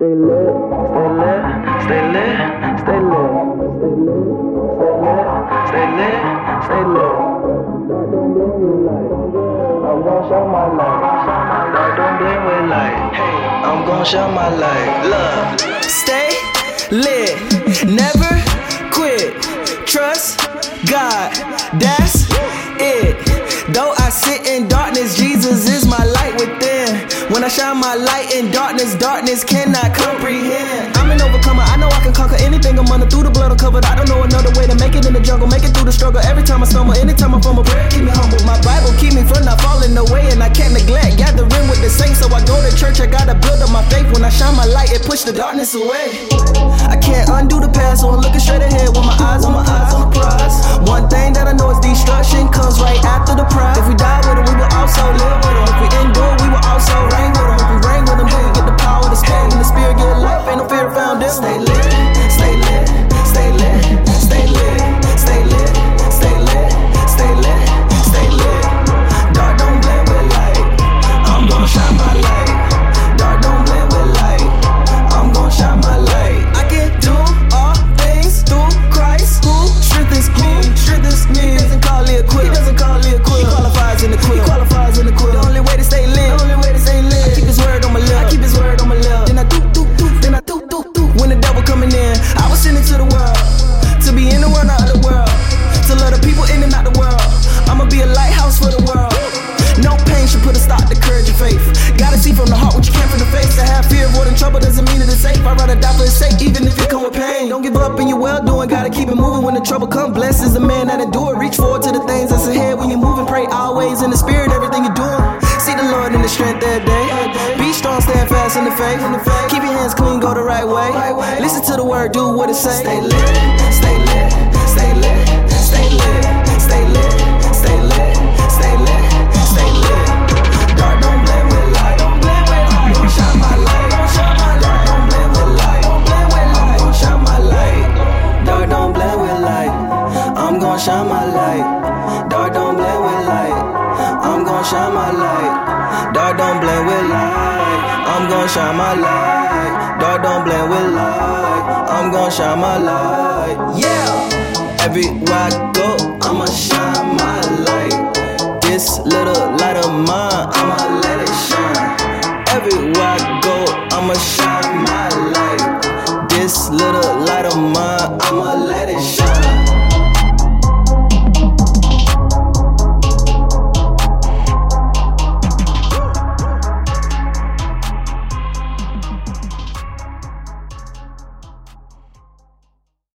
Stay lit, stay lit, stay lit, stay lit, stay lit, stay lit, stay lit, I'm gon' shine my light. Don't blame with light. Hey, I'm gon' shine my light. Love. Stay lit, never quit. Trust God, that's shine my light in darkness, darkness cannot comprehend. I'm an overcomer, I know I can conquer anything I'm under through the blood uncovered. I don't know another way to make it in the jungle, make it through the struggle. Every time I stumble, anytime I fumble, prayer keep me humble. My Bible keep me from not falling away, and I can't neglect gathering with the saints. So I go to church, I gotta build up my faith. When I shine my light, it push the darkness away. I can't undo the past, so I'm looking straight ahead with my eyes on my eyes on the prize. One thing that I coming in, I was sent into the world to be in the world, not of the world. To love the people in and out the world. I'ma be a lighthouse for the world. No pain should put a stop to courage and faith. Gotta see from the heart what you can't from the face. To have fear avoiding trouble doesn't mean that it's safe. I'd rather die for his sake, even if it come with pain. Don't give up in your well doing, gotta keep it moving when the trouble come. Blessed is the man that endure. Reach forward to the things that's ahead when you're moving. Pray always in the spirit, everything you're doing. See the Lord in the strength that day. Be strong, stand fast in the faith. Keep your hands clean, the word, do what it say. Stay lit, stay lit, stay lit, stay lit, stay lit, stay lit, stay lit, stay lit. Dark don't blend with light. I'm gonna shine my light. Dark don't blend with light. I'm gonna shine my light. Dark don't blend with light. I'm gonna shine my light. Dark don't blend with light. I'm gonna shine my light. Dark don't with light. I'm shine my light. Dark don't blend with light. I'm gonna shine my light. Yeah. Everywhere I go,